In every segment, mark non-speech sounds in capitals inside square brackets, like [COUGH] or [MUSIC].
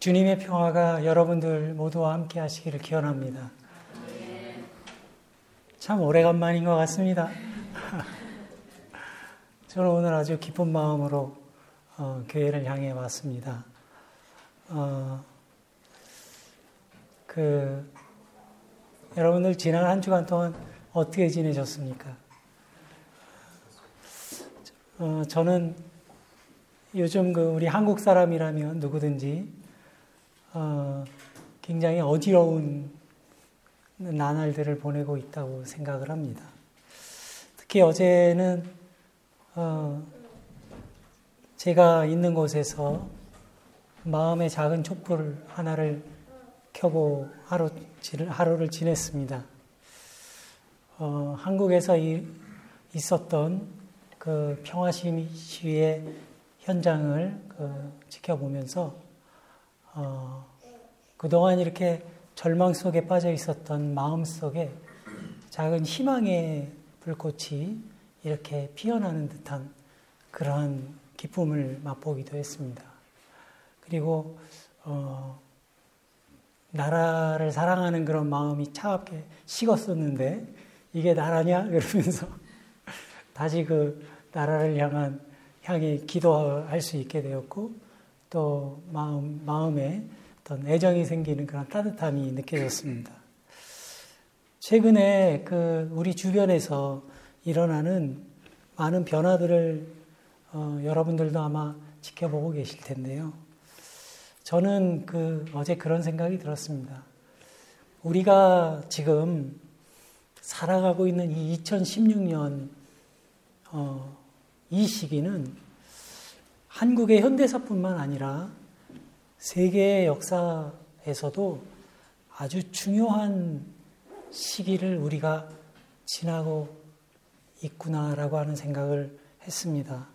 주님의 평화가 여러분들 모두와 함께 하시기를 기원합니다. 참 오래간만인 것 같습니다. [LAUGHS] 저는 오늘 아주 기쁜 마음으로 어, 교회를 향해 왔습니다. 어, 그 여러분들 지난 한 주간 동안 어떻게 지내셨습니까? 어, 저는 요즘 그 우리 한국 사람이라면 누구든지 어, 굉장히 어지러운 나날들을 보내고 있다고 생각을 합니다. 특히 어제는 어, 제가 있는 곳에서 마음의 작은 촛불 하나를 켜고 하루, 하루를 지냈습니다. 어, 한국에서 이, 있었던 그 평화 시위의 현장을 그 지켜보면서 어, 그동안 이렇게 절망 속에 빠져 있었던 마음 속에 작은 희망의 불꽃이 이렇게 피어나는 듯한 그러한 기쁨을 맛보기도 했습니다. 그리고 어, 나라를 사랑하는 그런 마음이 차갑게 식었었는데 이게 나라냐 [LAUGHS] 그러면서 다시 그 나라를 향한 향해 기도할 수 있게 되었고 또 마음 마음에 어떤 애정이 생기는 그런 따뜻함이 느껴졌습니다. 최근에 그 우리 주변에서 일어나는 많은 변화들을 어, 여러분들도 아마 지켜보고 계실 텐데요. 저는 그 어제 그런 생각이 들었습니다. 우리가 지금 살아가고 있는 이 2016년 어, 이 시기는 한국의 현대사뿐만 아니라 세계의 역사에서도 아주 중요한 시기를 우리가 지나고 있구나라고 하는 생각을 했습니다.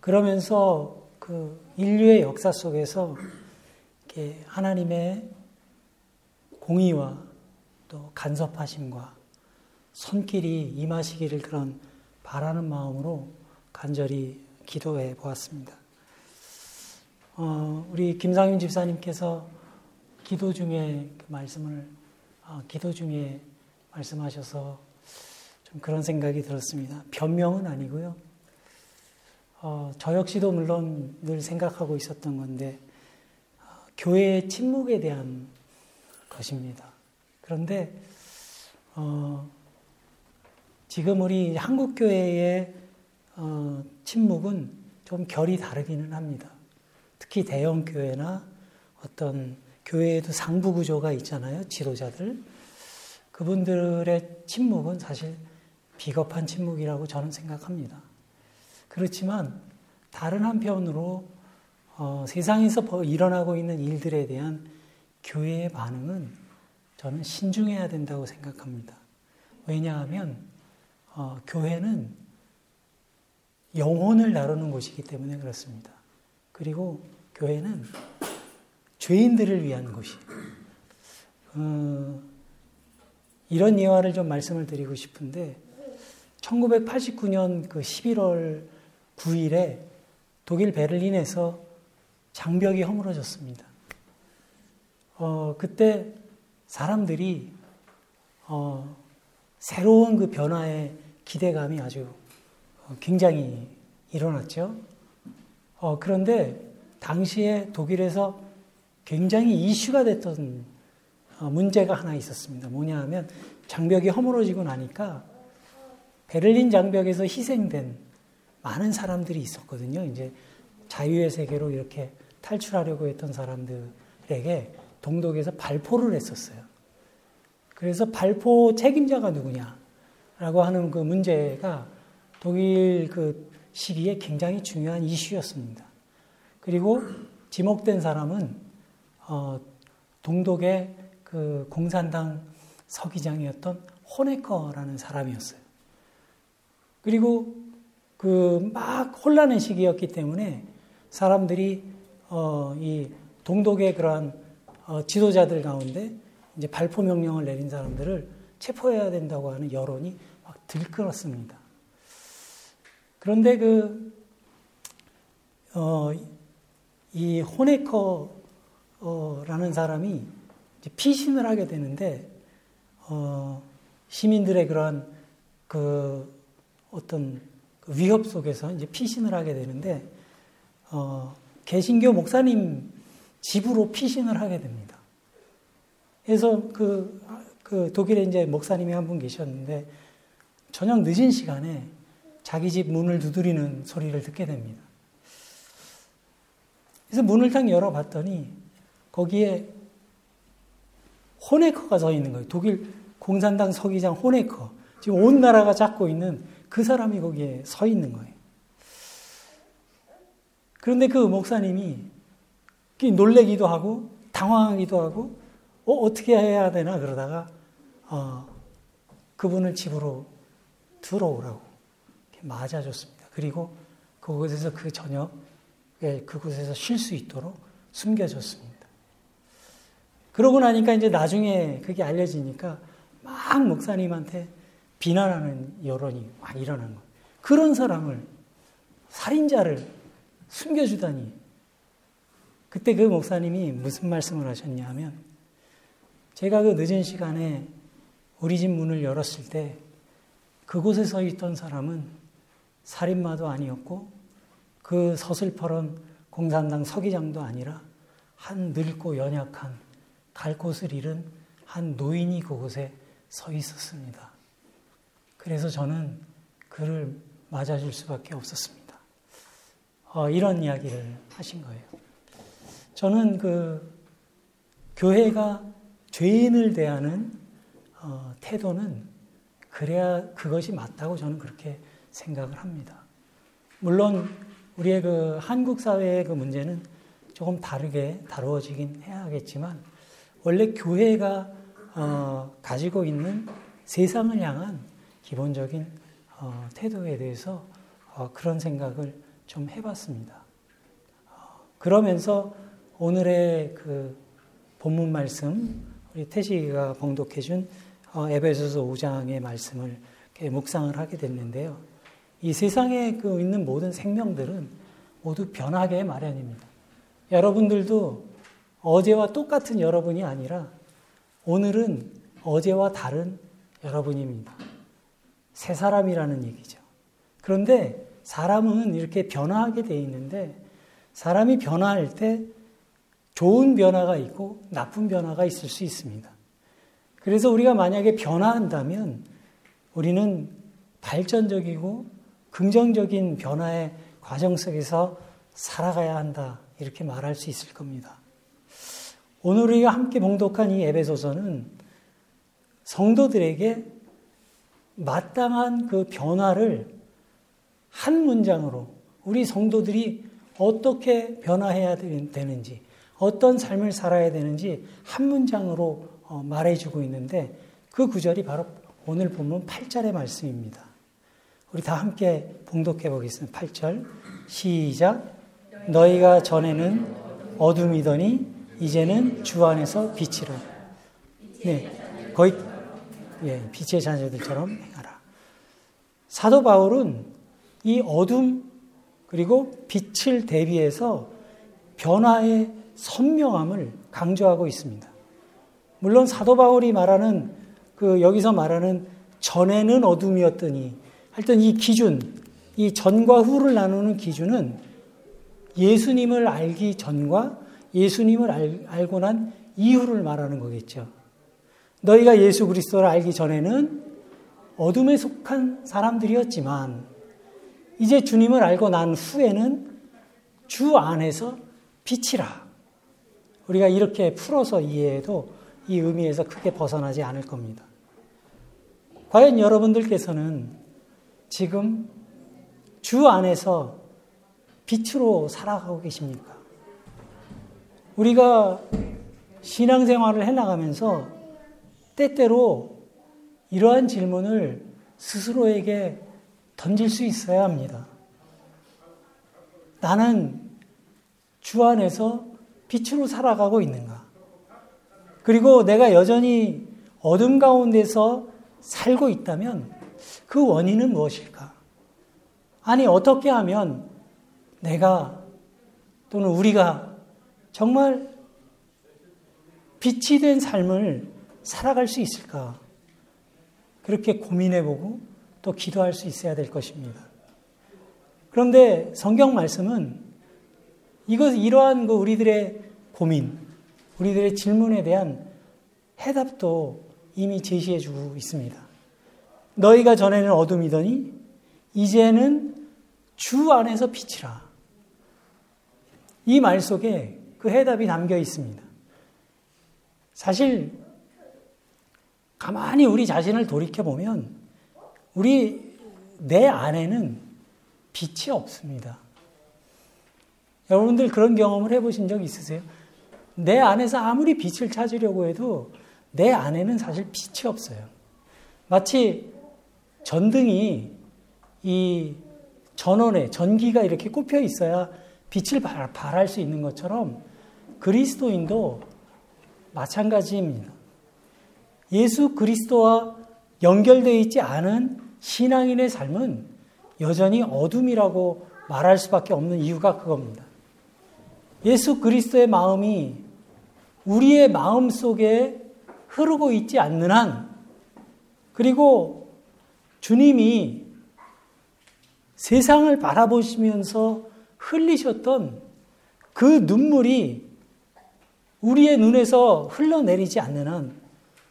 그러면서 그 인류의 역사 속에서 하나님의 공의와 또 간섭하심과 손길이 임하시기를 그런 바라는 마음으로 간절히 기도해 보았습니다. 어, 우리 김상윤 집사님께서 기도 중에 그 말씀을 어, 기도 중에 말씀하셔서 좀 그런 생각이 들었습니다. 변명은 아니고요. 어, 저 역시도 물론 늘 생각하고 있었던 건데 어, 교회의 침묵에 대한 것입니다. 그런데 어, 지금 우리 한국 교회의 어, 침묵은 좀 결이 다르기는 합니다. 특히 대형 교회나 어떤 교회에도 상부 구조가 있잖아요. 지도자들. 그분들의 침묵은 사실 비겁한 침묵이라고 저는 생각합니다. 그렇지만 다른 한편으로 어, 세상에서 일어나고 있는 일들에 대한 교회의 반응은 저는 신중해야 된다고 생각합니다. 왜냐하면 어, 교회는 영혼을 다루는 곳이기 때문에 그렇습니다. 그리고 교회는 죄인들을 위한 곳이. 어, 이런 예화를 좀 말씀을 드리고 싶은데 1989년 그 11월 9일에 독일 베를린에서 장벽이 허물어졌습니다. 어, 그때 사람들이 어, 새로운 그 변화의 기대감이 아주 어, 굉장히 일어났죠. 어, 그런데 당시에 독일에서 굉장히 이슈가 됐던 어, 문제가 하나 있었습니다. 뭐냐 하면 장벽이 허물어지고 나니까 베를린 장벽에서 희생된 많은 사람들이 있었거든요. 이제 자유의 세계로 이렇게 탈출하려고 했던 사람들에게 동독에서 발포를 했었어요. 그래서 발포 책임자가 누구냐라고 하는 그 문제가 독일 그 시기에 굉장히 중요한 이슈였습니다. 그리고 지목된 사람은 어, 동독의 그 공산당 서기장이었던 호네커라는 사람이었어요. 그리고 그 막 혼란의 시기였기 때문에 사람들이 어, 이 동독의 그러한 어, 지도자들 가운데 이제 발포 명령을 내린 사람들을 체포해야 된다고 하는 여론이 막 들끓었습니다. 그런데 그, 어, 이 호네커라는 사람이 피신을 하게 되는데 어, 시민들의 그러한 그 어떤 그 위협 속에서 이제 피신을 하게 되는데 어, 개신교 목사님 집으로 피신을 하게 됩니다. 그래서 그, 그 독일에 이제 목사님이 한 분 계셨는데 저녁 늦은 시간에 자기 집 문을 두드리는 소리를 듣게 됩니다. 그래서 문을 딱 열어봤더니 거기에 호네커가 서 있는 거예요. 독일 공산당 서기장 호네커. 지금 온 나라가 잡고 있는 그 사람이 거기에 서 있는 거예요. 그런데 그 목사님이 놀래기도 하고 당황하기도 하고 어, 어떻게 해야 되나 그러다가 어, 그분을 집으로 들어오라고 맞아줬습니다. 그리고 그곳에서 그 저녁 그곳에서 쉴 수 있도록 숨겨줬습니다. 그러고 나니까 이제 나중에 그게 알려지니까 막 목사님한테 비난하는 여론이 막 일어난 거예요. 그런 사람을 살인자를 숨겨주다니. 그때 그 목사님이 무슨 말씀을 하셨냐면 제가 그 늦은 시간에 우리 집 문을 열었을 때 그곳에 서 있던 사람은 살인마도 아니었고 그 서슬퍼런 공산당 서기장도 아니라 한 늙고 연약한 갈 곳을 잃은 한 노인이 그곳에 서 있었습니다. 그래서 저는 그를 맞아줄 수밖에 없었습니다. 어, 이런 이야기를 하신 거예요. 저는 그 교회가 죄인을 대하는 어, 태도는 그래야 그것이 맞다고 저는 그렇게 생각을 합니다. 물론 우리의 그 한국 사회의 그 문제는 조금 다르게 다루어지긴 해야겠지만 원래 교회가 어, 가지고 있는 세상을 향한 기본적인 어, 태도에 대해서 어, 그런 생각을 좀 해봤습니다. 어, 그러면서 오늘의 그 본문 말씀 우리 태식이가 봉독해준 어, 에베소서 5장의 말씀을 묵상을 하게 됐는데요. 이 세상에 그 있는 모든 생명들은 모두 변하게 마련입니다. 여러분들도 어제와 똑같은 여러분이 아니라 오늘은 어제와 다른 여러분입니다. 새 사람이라는 얘기죠. 그런데 사람은 이렇게 변화하게 돼 있는데 사람이 변화할 때 좋은 변화가 있고 나쁜 변화가 있을 수 있습니다. 그래서 우리가 만약에 변화한다면 우리는 발전적이고 긍정적인 변화의 과정 속에서 살아가야 한다. 이렇게 말할 수 있을 겁니다. 오늘 우리가 함께 봉독한 이 에베소서는 성도들에게 마땅한 그 변화를 한 문장으로 우리 성도들이 어떻게 변화해야 되는지, 어떤 삶을 살아야 되는지 한 문장으로 어, 말해주고 있는데 그 구절이 바로 오늘 본문 8절의 말씀입니다. 우리 다 함께 봉독해 보겠습니다. 8절 시작 너희가 전에는 어둠이더니 이제는 주 안에서 빛이라. 네, 거의 예, 빛의 자녀들처럼 행하라. 사도 바울은 이 어둠 그리고 빛을 대비해서 변화의 선명함을 강조하고 있습니다. 물론 사도 바울이 말하는 그 여기서 말하는 전에는 어둠이었더니 하여튼 이 기준, 이 전과 후를 나누는 기준은 예수님을 알기 전과 예수님을 알, 알고 난 이후를 말하는 거겠죠. 너희가 예수 그리스도를 알기 전에는 어둠에 속한 사람들이었지만 이제 주님을 알고 난 후에는 주 안에서 빛이라. 우리가 이렇게 풀어서 이해해도 이 의미에서 크게 벗어나지 않을 겁니다. 과연 여러분들께서는 지금 주 안에서 빛으로 살아가고 계십니까? 우리가 신앙생활을 해나가면서 때때로 이러한 질문을 스스로에게 던질 수 있어야 합니다. 나는 주 안에서 빛으로 살아가고 있는가? 그리고 내가 여전히 어둠 가운데서 살고 있다면 그 원인은 무엇일까? 아니, 어떻게 하면 내가 또는 우리가 정말 빛이 된 삶을 살아갈 수 있을까? 그렇게 고민해보고 또 기도할 수 있어야 될 것입니다. 그런데 성경 말씀은 이것, 이러한 그 우리들의 고민, 우리들의 질문에 대한 해답도 이미 제시해 주고 있습니다. 너희가 전에는 어둠이더니 이제는 주 안에서 빛이라. 이 말 속에 그 해답이 담겨 있습니다. 사실 가만히 우리 자신을 돌이켜 보면 우리 내 안에는 빛이 없습니다. 여러분들 그런 경험을 해보신 적 있으세요? 내 안에서 아무리 빛을 찾으려고 해도 내 안에는 사실 빛이 없어요. 마치 전등이 이 전원에 전기가 이렇게 꼽혀 있어야 빛을 발할 수 있는 것처럼 그리스도인도 마찬가지입니다. 예수 그리스도와 연결되어 있지 않은 신앙인의 삶은 여전히 어둠이라고 말할 수밖에 없는 이유가 그겁니다. 예수 그리스도의 마음이 우리의 마음 속에 흐르고 있지 않는 한, 그리고 주님이 세상을 바라보시면서 흘리셨던 그 눈물이 우리의 눈에서 흘러내리지 않는 한,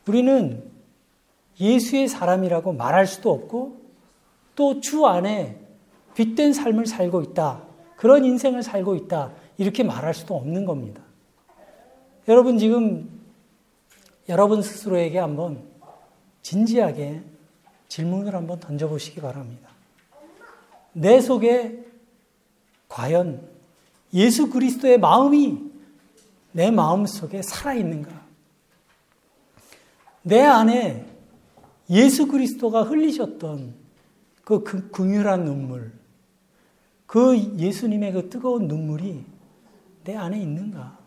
우리는 예수의 사람이라고 말할 수도 없고, 또 주 안에 빛된 삶을 살고 있다. 그런 인생을 살고 있다. 이렇게 말할 수도 없는 겁니다. 여러분 지금 여러분 스스로에게 한번 진지하게 질문을 한번 던져보시기 바랍니다. 내 속에 과연 예수 그리스도의 마음이 내 마음 속에 살아있는가? 내 안에 예수 그리스도가 흘리셨던 그 긍휼한 눈물, 그 예수님의 그 뜨거운 눈물이 내 안에 있는가?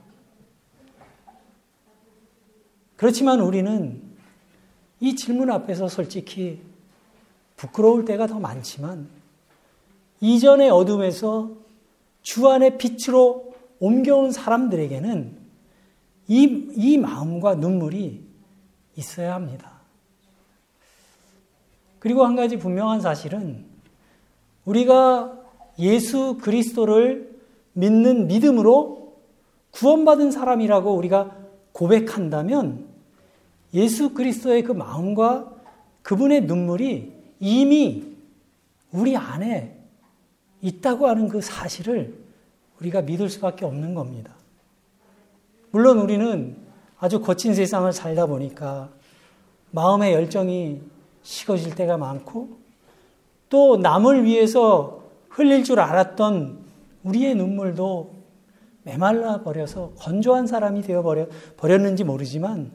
그렇지만 우리는 이 질문 앞에서 솔직히 부끄러울 때가 더 많지만 이전의 어둠에서 주 안의 빛으로 옮겨온 사람들에게는 이, 이 마음과 눈물이 있어야 합니다. 그리고 한 가지 분명한 사실은 우리가 예수 그리스도를 믿는 믿음으로 구원받은 사람이라고 우리가 고백한다면 예수 그리스도의 그 마음과 그분의 눈물이 이미 우리 안에 있다고 하는 그 사실을 우리가 믿을 수밖에 없는 겁니다. 물론 우리는 아주 거친 세상을 살다 보니까 마음의 열정이 식어질 때가 많고 또 남을 위해서 흘릴 줄 알았던 우리의 눈물도 메말라 버려서 건조한 사람이 되어 버렸는지 모르지만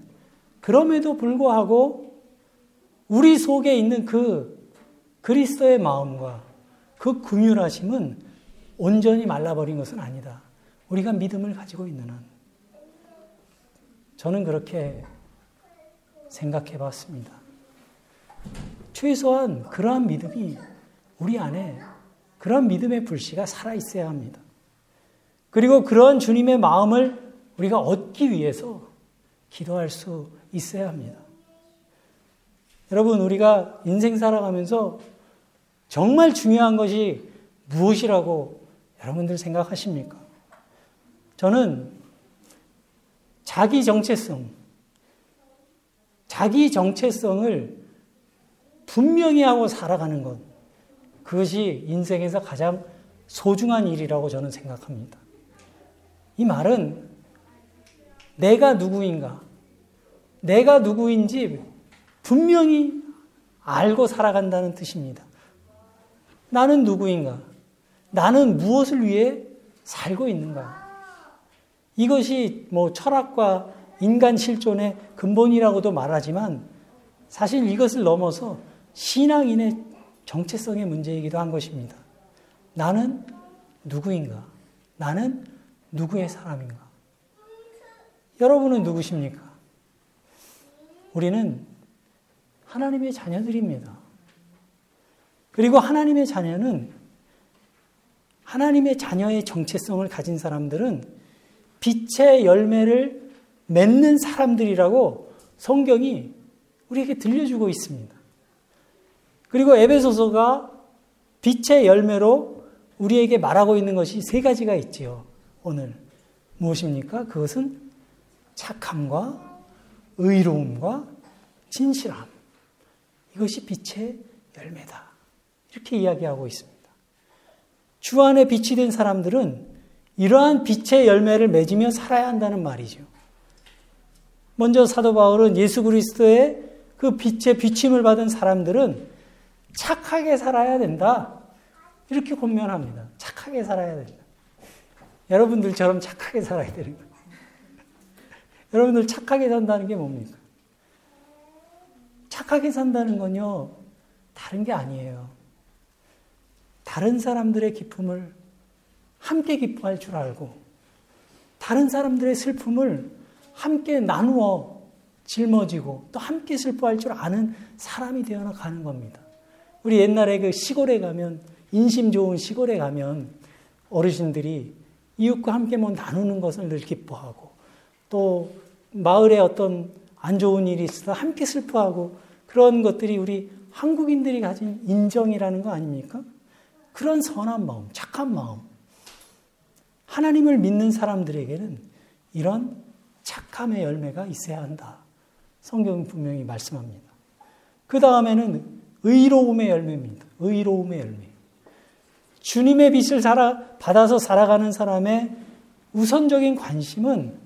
그럼에도 불구하고 우리 속에 있는 그 그리스도의 마음과 그 긍휼하심은 온전히 말라버린 것은 아니다. 우리가 믿음을 가지고 있는 한. 저는 그렇게 생각해 봤습니다. 최소한 그러한 믿음이 우리 안에 그런 믿음의 불씨가 살아 있어야 합니다. 그리고 그런 주님의 마음을 우리가 얻기 위해서 기도할 수 있어야 합니다. 여러분, 우리가 인생 살아가면서 정말 중요한 것이 무엇이라고 여러분들 생각하십니까? 저는 자기 정체성, 자기 정체성을 분명히 하고 살아가는 것, 그것이 인생에서 가장 소중한 일이라고 저는 생각합니다. 이 말은 내가 누구인가, 내가 누구인지 분명히 알고 살아간다는 뜻입니다. 나는 누구인가? 나는 무엇을 위해 살고 있는가? 이것이 뭐 철학과 인간 실존의 근본이라고도 말하지만 사실 이것을 넘어서 신앙인의 정체성의 문제이기도 한 것입니다. 나는 누구인가? 나는 누구의 사람인가? 여러분은 누구십니까? 우리는 하나님의 자녀들입니다. 그리고 하나님의 자녀는 하나님의 자녀의 정체성을 가진 사람들은 빛의 열매를 맺는 사람들이라고 성경이 우리에게 들려주고 있습니다. 그리고 에베소서가 빛의 열매로 우리에게 말하고 있는 것이 세 가지가 있지요. 오늘 무엇입니까? 그것은 착함과 의로움과 진실함. 이것이 빛의 열매다. 이렇게 이야기하고 있습니다. 주 안에 빛이 된 사람들은 이러한 빛의 열매를 맺으며 살아야 한다는 말이죠. 먼저 사도 바울은 예수 그리스도의 그 빛의 비침을 받은 사람들은 착하게 살아야 된다. 이렇게 권면합니다. 착하게 살아야 된다. 여러분들처럼 착하게 살아야 되는 거예요. 여러분들 착하게 산다는 게 뭡니까? 착하게 산다는 건요, 다른 게 아니에요. 다른 사람들의 기쁨을 함께 기뻐할 줄 알고, 다른 사람들의 슬픔을 함께 나누어 짊어지고 또 함께 슬퍼할 줄 아는 사람이 되어 가는 겁니다. 우리 옛날에 그 시골에 가면, 인심 좋은 시골에 가면 어르신들이 이웃과 함께 뭐 나누는 것을 늘 기뻐하고 또 마을에 어떤 안 좋은 일이 있어서 함께 슬퍼하고 그런 것들이 우리 한국인들이 가진 인정이라는 거 아닙니까? 그런 선한 마음, 착한 마음. 하나님을 믿는 사람들에게는 이런 착함의 열매가 있어야 한다. 성경은 분명히 말씀합니다. 그 다음에는 의로움의 열매입니다. 의로움의 열매. 주님의 빛을 살아, 받아서 살아가는 사람의 우선적인 관심은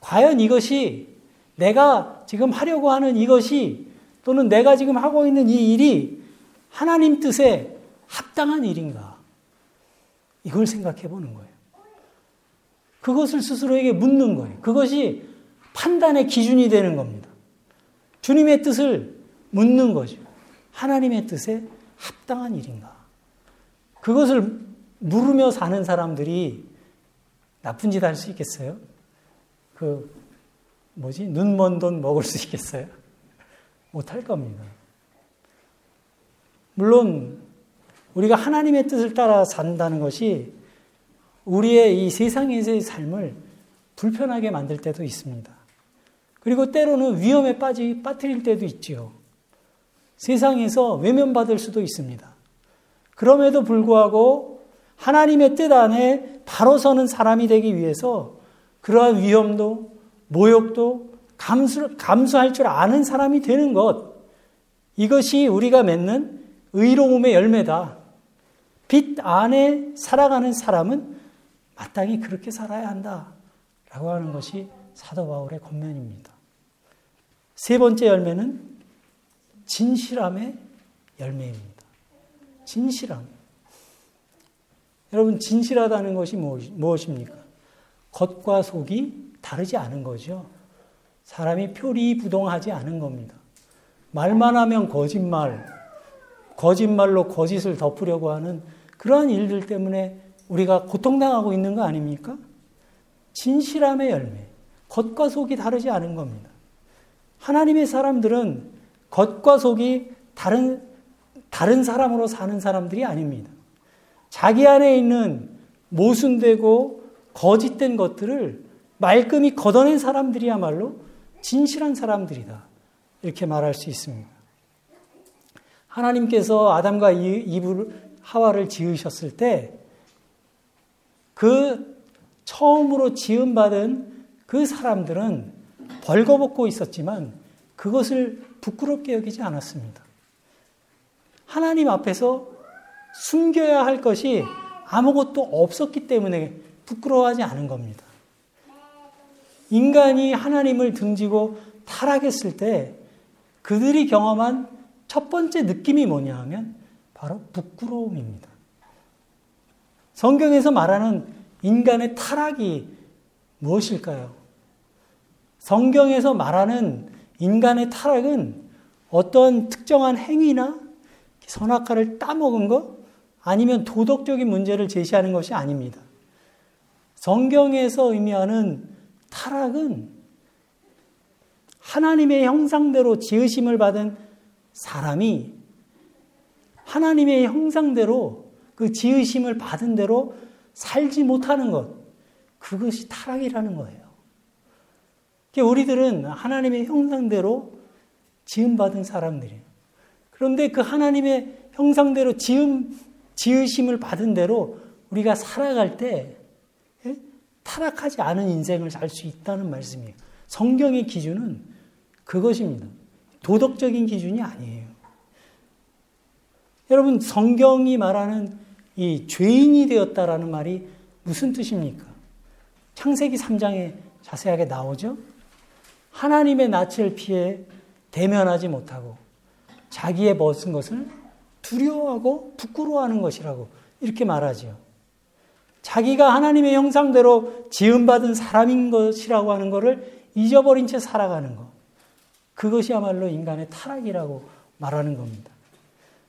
과연 이것이 내가 지금 하려고 하는 이것이 또는 내가 지금 하고 있는 이 일이 하나님 뜻에 합당한 일인가? 이걸 생각해 보는 거예요. 그것을 스스로에게 묻는 거예요. 그것이 판단의 기준이 되는 겁니다. 주님의 뜻을 묻는 거죠. 하나님의 뜻에 합당한 일인가? 그것을 물으며 사는 사람들이 나쁜 짓 할 수 있겠어요? 그, 뭐지? 눈 먼 돈 먹을 수 있겠어요? [LAUGHS] 못할 겁니다. 물론, 우리가 하나님의 뜻을 따라 산다는 것이 우리의 이 세상에서의 삶을 불편하게 만들 때도 있습니다. 그리고 때로는 위험에 빠지, 빠뜨릴 때도 있지요. 세상에서 외면받을 수도 있습니다. 그럼에도 불구하고 하나님의 뜻 안에 바로 서는 사람이 되기 위해서 그러한 위험도 모욕도 감수, 감수할 줄 아는 사람이 되는 것. 이것이 우리가 맺는 의로움의 열매다. 빛 안에 살아가는 사람은 마땅히 그렇게 살아야 한다. 라고 하는 것이 사도 바울의 권면입니다. 세 번째 열매는 진실함의 열매입니다. 진실함. 여러분, 진실하다는 것이 무엇입니까? 겉과 속이 다르지 않은 거죠. 사람이 표리부동하지 않은 겁니다. 말만 하면 거짓말, 거짓말로 거짓을 덮으려고 하는 그러한 일들 때문에 우리가 고통당하고 있는 거 아닙니까? 진실함의 열매, 겉과 속이 다르지 않은 겁니다. 하나님의 사람들은 겉과 속이 다른 다른 사람으로 사는 사람들이 아닙니다. 자기 안에 있는 모순되고 거짓된 것들을 말끔히 걷어낸 사람들이야말로 진실한 사람들이다. 이렇게 말할 수 있습니다. 하나님께서 아담과 이브를 하와를 지으셨을 때 그 처음으로 지음 받은 그 사람들은 벌거벗고 있었지만 그것을 부끄럽게 여기지 않았습니다. 하나님 앞에서 숨겨야 할 것이 아무것도 없었기 때문에 부끄러워하지 않은 겁니다. 인간이 하나님을 등지고 타락했을 때 그들이 경험한 첫 번째 느낌이 뭐냐 하면 바로 부끄러움입니다. 성경에서 말하는 인간의 타락이 무엇일까요? 성경에서 말하는 인간의 타락은 어떤 특정한 행위나 선악과를 따먹은 것 아니면 도덕적인 문제를 제시하는 것이 아닙니다. 성경에서 의미하는 타락은 하나님의 형상대로 지으심을 받은 사람이 하나님의 형상대로 그 지으심을 받은 대로 살지 못하는 것, 그것이 타락이라는 거예요. 우리들은 하나님의 형상대로 지음받은 사람들이에요. 그런데 그 하나님의 형상대로 지음, 지으심을 받은 대로 우리가 살아갈 때 예? 타락하지 않은 인생을 살 수 있다는 말씀이에요. 성경의 기준은 그것입니다. 도덕적인 기준이 아니에요. 여러분, 성경이 말하는 이 죄인이 되었다라는 말이 무슨 뜻입니까? 창세기 3장에 자세하게 나오죠? 하나님의 낯을 피해 대면하지 못하고 자기의 벗은 것을 두려워하고 부끄러워하는 것이라고 이렇게 말하지요. 자기가 하나님의 형상대로 지음받은 사람인 것이라고 하는 것을 잊어버린 채 살아가는 것. 그것이야말로 인간의 타락이라고 말하는 겁니다.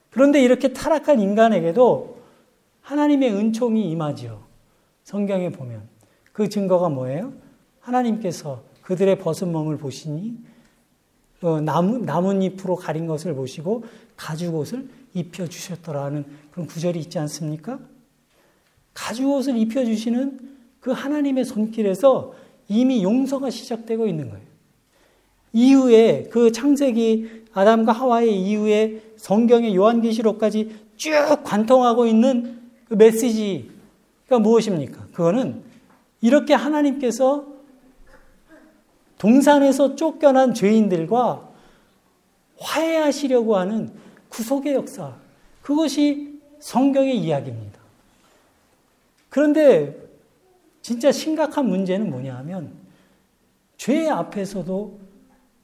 그런데 이렇게 타락한 인간에게도 하나님의 은총이 임하지요. 성경에 보면. 그 증거가 뭐예요? 하나님께서 그들의 벗은 몸을 보시니 어, 나무, 나뭇잎으로 가린 것을 보시고 가죽옷을 입혀주셨더라는 그런 구절이 있지 않습니까? 가죽옷을 입혀주시는 그 하나님의 손길에서 이미 용서가 시작되고 있는 거예요. 이후에 그 창세기 아담과 하와의 이후에 성경의 요한계시록까지 쭉 관통하고 있는 그 메시지가 무엇입니까? 그거는 이렇게 하나님께서 동산에서 쫓겨난 죄인들과 화해하시려고 하는 구속의 역사. 그것이 성경의 이야기입니다. 그런데 진짜 심각한 문제는 뭐냐 하면 죄 앞에서도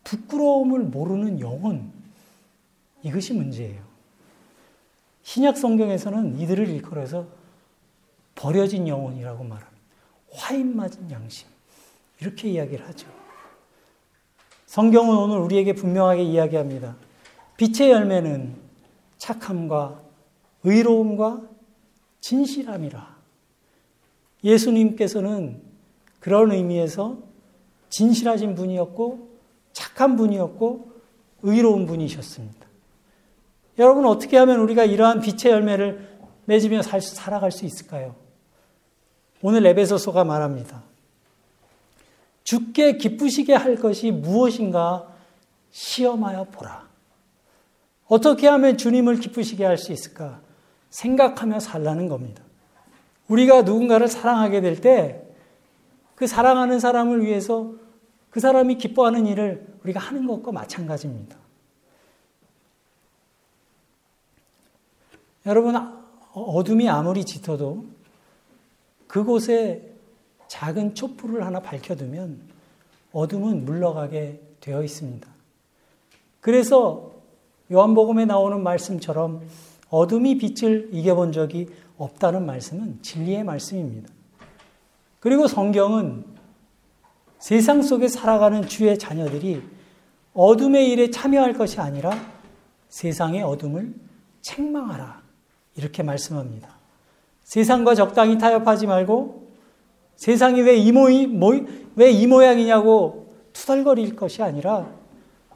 부끄러움을 모르는 영혼. 이것이 문제예요. 신약 성경에서는 이들을 일컬어서 버려진 영혼이라고 말합니다. 화인 맞은 양심. 이렇게 이야기를 하죠. 성경은 오늘 우리에게 분명하게 이야기합니다. 빛의 열매는 착함과 의로움과 진실함이라. 예수님께서는 그런 의미에서 진실하신 분이었고 착한 분이었고 의로운 분이셨습니다. 여러분 어떻게 하면 우리가 이러한 빛의 열매를 맺으며 살, 살아갈 수 있을까요? 오늘 에베소서가 말합니다. 죽게 기쁘시게 할 것이 무엇인가 시험하여 보라. 어떻게 하면 주님을 기쁘시게 할 수 있을까? 생각하며 살라는 겁니다. 우리가 누군가를 사랑하게 될 때 그 사랑하는 사람을 위해서 그 사람이 기뻐하는 일을 우리가 하는 것과 마찬가지입니다. 여러분, 어둠이 아무리 짙어도 그곳에 작은 촛불을 하나 밝혀두면 어둠은 물러가게 되어 있습니다. 그래서 요한복음에 나오는 말씀처럼 어둠이 빛을 이겨본 적이 없다는 말씀은 진리의 말씀입니다. 그리고 성경은 세상 속에 살아가는 주의 자녀들이 어둠의 일에 참여할 것이 아니라 세상의 어둠을 책망하라. 이렇게 말씀합니다. 세상과 적당히 타협하지 말고 세상이 왜 이 모양이냐고 투덜거릴 것이 아니라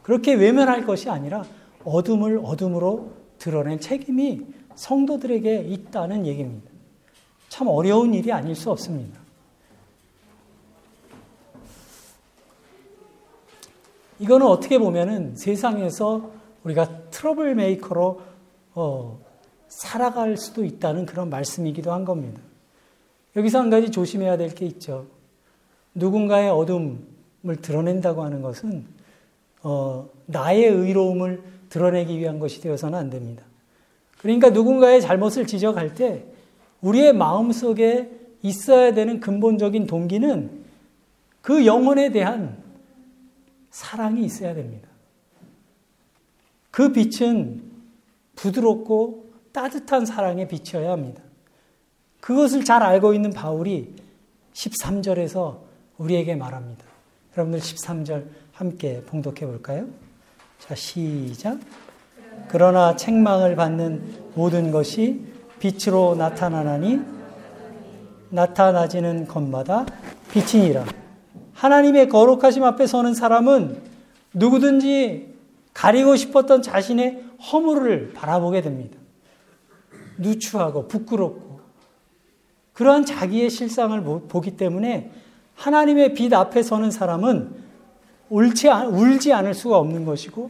그렇게 외면할 것이 아니라 어둠을 어둠으로 드러낸 책임이 성도들에게 있다는 얘기입니다. 참 어려운 일이 아닐 수 없습니다. 이거는 어떻게 보면은 세상에서 우리가 trouble maker로 어, 살아갈 수도 있다는 그런 말씀이기도 한 겁니다. 여기서 한 가지 조심해야 될 게 있죠. 누군가의 어둠을 드러낸다고 하는 것은 어, 나의 의로움을 드러내기 위한 것이 되어서는 안 됩니다. 그러니까 누군가의 잘못을 지적할 때 우리의 마음 속에 있어야 되는 근본적인 동기는 그 영혼에 대한 사랑이 있어야 됩니다. 그 빛은 부드럽고 따뜻한 사랑의 빛이어야 합니다. 그것을 잘 알고 있는 바울이 13절에서 우리에게 말합니다. 여러분들 13절 함께 봉독해 볼까요? 자, 시작. 그러나 책망을 받는 모든 것이 빛으로 나타나나니 나타나지는 것마다 빛이니라. 하나님의 거룩하심 앞에 서는 사람은 누구든지 가리고 싶었던 자신의 허물을 바라보게 됩니다. 누추하고 부끄럽고 그러한 자기의 실상을 보기 때문에 하나님의 빛 앞에 서는 사람은 울지, 않을 수가 없는 것이고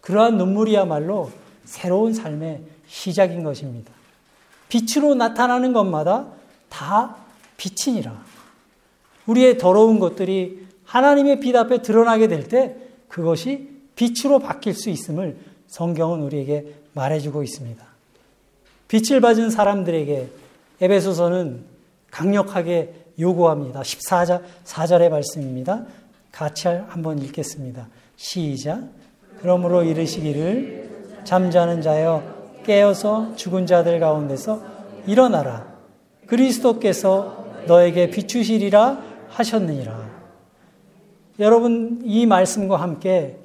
그러한 눈물이야말로 새로운 삶의 시작인 것입니다. 빛으로 나타나는 것마다 다 빛이니라. 우리의 더러운 것들이 하나님의 빛 앞에 드러나게 될 때 그것이 빛으로 바뀔 수 있음을 성경은 우리에게 말해주고 있습니다. 빛을 받은 사람들에게 에베소서는 강력하게 요구합니다. 14절 4절의 말씀입니다. 같이 한번 읽겠습니다. 시작. 그러므로 이르시기를 잠자는 자여 깨어서 죽은 자들 가운데서 일어나라. 그리스도께서 너에게 비추시리라 하셨느니라. 여러분 이 말씀과 함께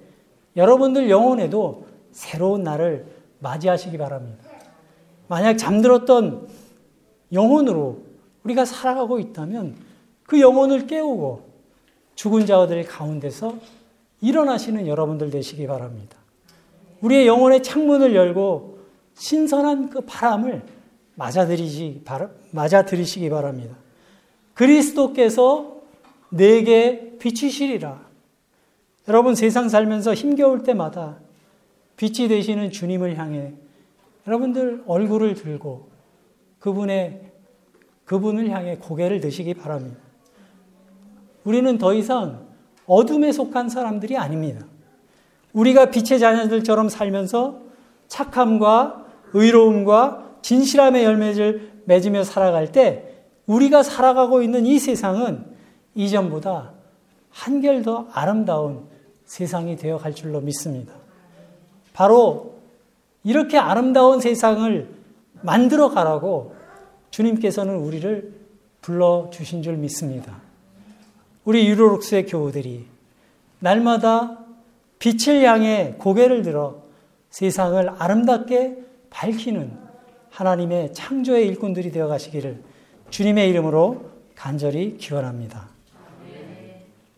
여러분들 영혼에도 새로운 날을 맞이하시기 바랍니다. 만약 잠들었던 영혼으로 우리가 살아가고 있다면 그 영혼을 깨우고 죽은 자들 가운데서 일어나시는 여러분들 되시기 바랍니다. 우리의 영혼의 창문을 열고 신선한 그 바람을 맞아들이시, 맞아들이시기 바랍니다. 그리스도께서 내게 비치시리라. 여러분 세상 살면서 힘겨울 때마다 빛이 되시는 주님을 향해 여러분들 얼굴을 들고 그분의 그분을 향해 고개를 드시기 바랍니다. 우리는 더 이상 어둠에 속한 사람들이 아닙니다. 우리가 빛의 자녀들처럼 살면서 착함과 의로움과 진실함의 열매를 맺으며 살아갈 때 우리가 살아가고 있는 이 세상은 이전보다 한결 더 아름다운 세상이 되어 갈 줄로 믿습니다. 바로 이렇게 아름다운 세상을 만들어 가라고 주님께서는 우리를 불러 주신 줄 믿습니다. 우리 유로록스의 교우들이 날마다 빛을 향해 고개를 들어 세상을 아름답게 밝히는 하나님의 창조의 일꾼들이 되어 가시기를 주님의 이름으로 간절히 기원합니다.